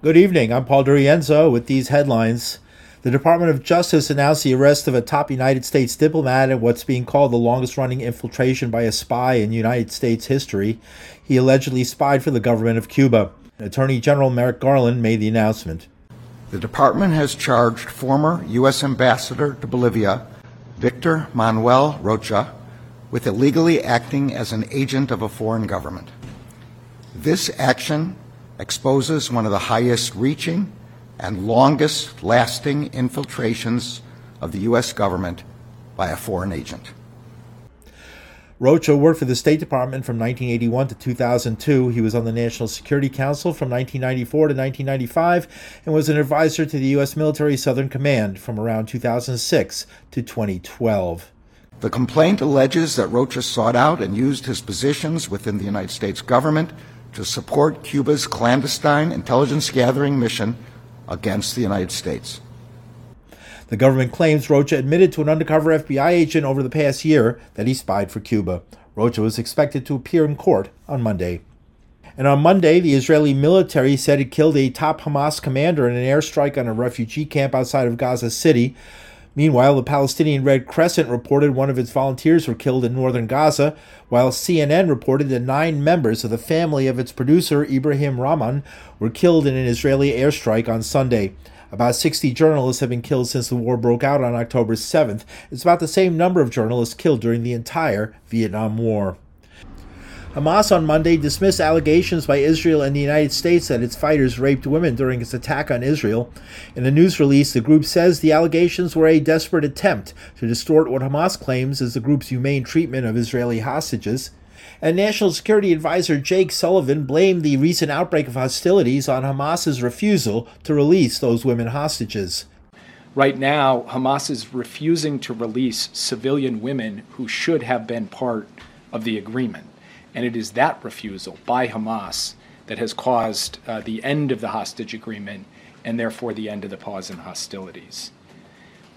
Good evening. I'm Paul DeRienzo with these headlines. The Department of Justice announced the arrest of a top United States diplomat in what's being called the longest running infiltration by a spy in United States history. He allegedly spied for the government of Cuba. Attorney General Merrick Garland made the announcement. The department has charged former U.S. Ambassador to Bolivia, Victor Manuel Rocha, with illegally acting as an agent of a foreign government. This action exposes one of the highest reaching and longest lasting infiltrations of the U.S. government by a foreign agent. Rocha worked for the State Department from 1981 to 2002. He was on the National Security Council from 1994 to 1995 and was an advisor to the U.S. Military Southern Command from around 2006 to 2012. The complaint alleges that Rocha sought out and used his positions within the United States government to support Cuba's clandestine intelligence gathering mission against the United States. The government claims Rocha admitted to an undercover FBI agent over the past year that he spied for Cuba. Rocha was expected to appear in court on Monday. And on Monday, the Israeli military said it killed a top Hamas commander in an airstrike on a refugee camp outside of Gaza City. Meanwhile, the Palestinian Red Crescent reported one of its volunteers were killed in northern Gaza, while CNN reported that nine members of the family of its producer, Ibrahim Dahman, were killed in an Israeli airstrike on Sunday. About 60 journalists have been killed since the war broke out on October 7th. It's about the same number of journalists killed during the entire Vietnam War. Hamas on Monday dismissed allegations by Israel and the United States that its fighters raped women during its attack on Israel. In a news release, the group says the allegations were a desperate attempt to distort what Hamas claims is the group's humane treatment of Israeli hostages. And National Security Advisor Jake Sullivan blamed the recent outbreak of hostilities on Hamas's refusal to release those women hostages. Right now, Hamas is refusing to release civilian women who should have been part of the agreement. And it is that refusal by Hamas that has caused uh, the end of the hostage agreement and therefore the end of the pause in hostilities.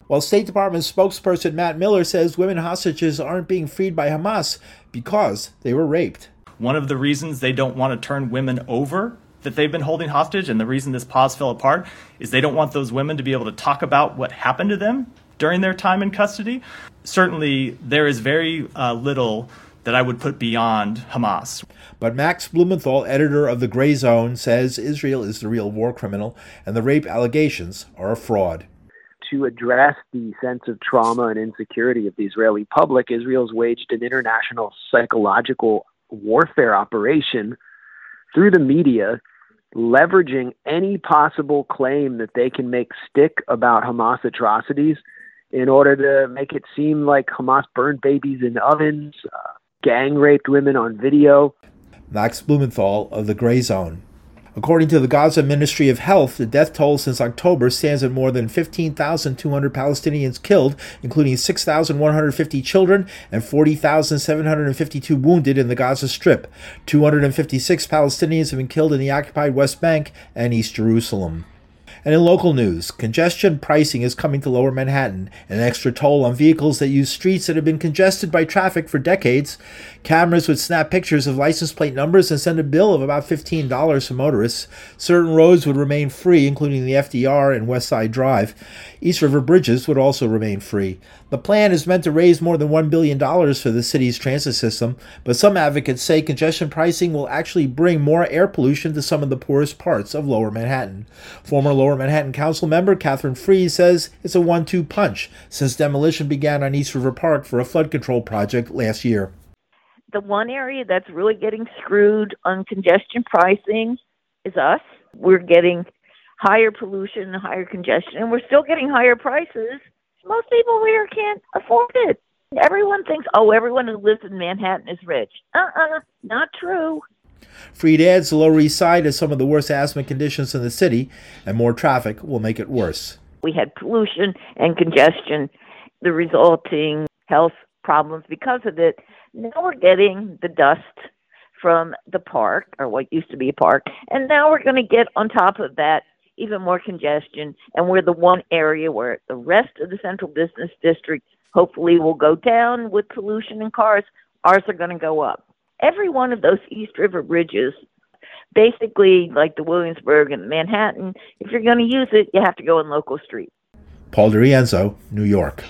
While State Department spokesperson Matt Miller says women hostages aren't being freed by Hamas because they were raped. One of the reasons they don't want to turn women over that they've been holding hostage and the reason this pause fell apart is they don't want those women to be able to talk about what happened to them during their time in custody. Certainly, there is very uh, little that I would put beyond Hamas. But Max Blumenthal, editor of The Gray Zone, says Israel is the real war criminal and the rape allegations are a fraud. To address the sense of trauma and insecurity of the Israeli public, Israel's waged an international psychological warfare operation through the media, leveraging any possible claim that they can make stick about Hamas atrocities in order to make it seem like Hamas burned babies in ovens, uh, gang raped women on video. Max Blumenthal of the Gray Zone. According to the Gaza Ministry of Health, the death toll since October stands at more than 15,200 Palestinians killed, including 6,150 children and 40,752 wounded in the Gaza Strip. 256 Palestinians have been killed in the occupied West Bank and East Jerusalem. And in local news, congestion pricing is coming to lower Manhattan, an extra toll on vehicles that use streets that have been congested by traffic for decades. Cameras would snap pictures of license plate numbers and send a bill of about $15 to motorists. Certain roads would remain free, including the FDR and West Side Drive. East River bridges would also remain free. The plan is meant to raise more than $1 billion for the city's transit system, but some advocates say congestion pricing will actually bring more air pollution to some of the poorest parts of lower Manhattan. Former Lower Manhattan Council member Kathryn Freed says it's a one two punch since demolition began on East River Park for a flood control project last year. The one area that's really getting screwed on congestion pricing is us. We're getting higher pollution higher congestion, and we're still getting higher prices most people here can't afford it. Everyone thinks, oh, everyone who lives in Manhattan is rich. Uh uh-uh, uh, not true. Freed adds the Lower East Side has some of the worst asthma conditions in the city, and more traffic will make it worse. We had pollution and congestion, the resulting health problems because of it. Now we're getting the dust from the park, or what used to be a park, and now we're going to get on top of that even more congestion. And we're the one area where the rest of the central business district hopefully will go down with pollution and cars. Ours are going to go up. Every one of those East River bridges basically like the Williamsburg and Manhattan. If you're going to use it, you have to go in local streets. Paul DeRienzo, New York.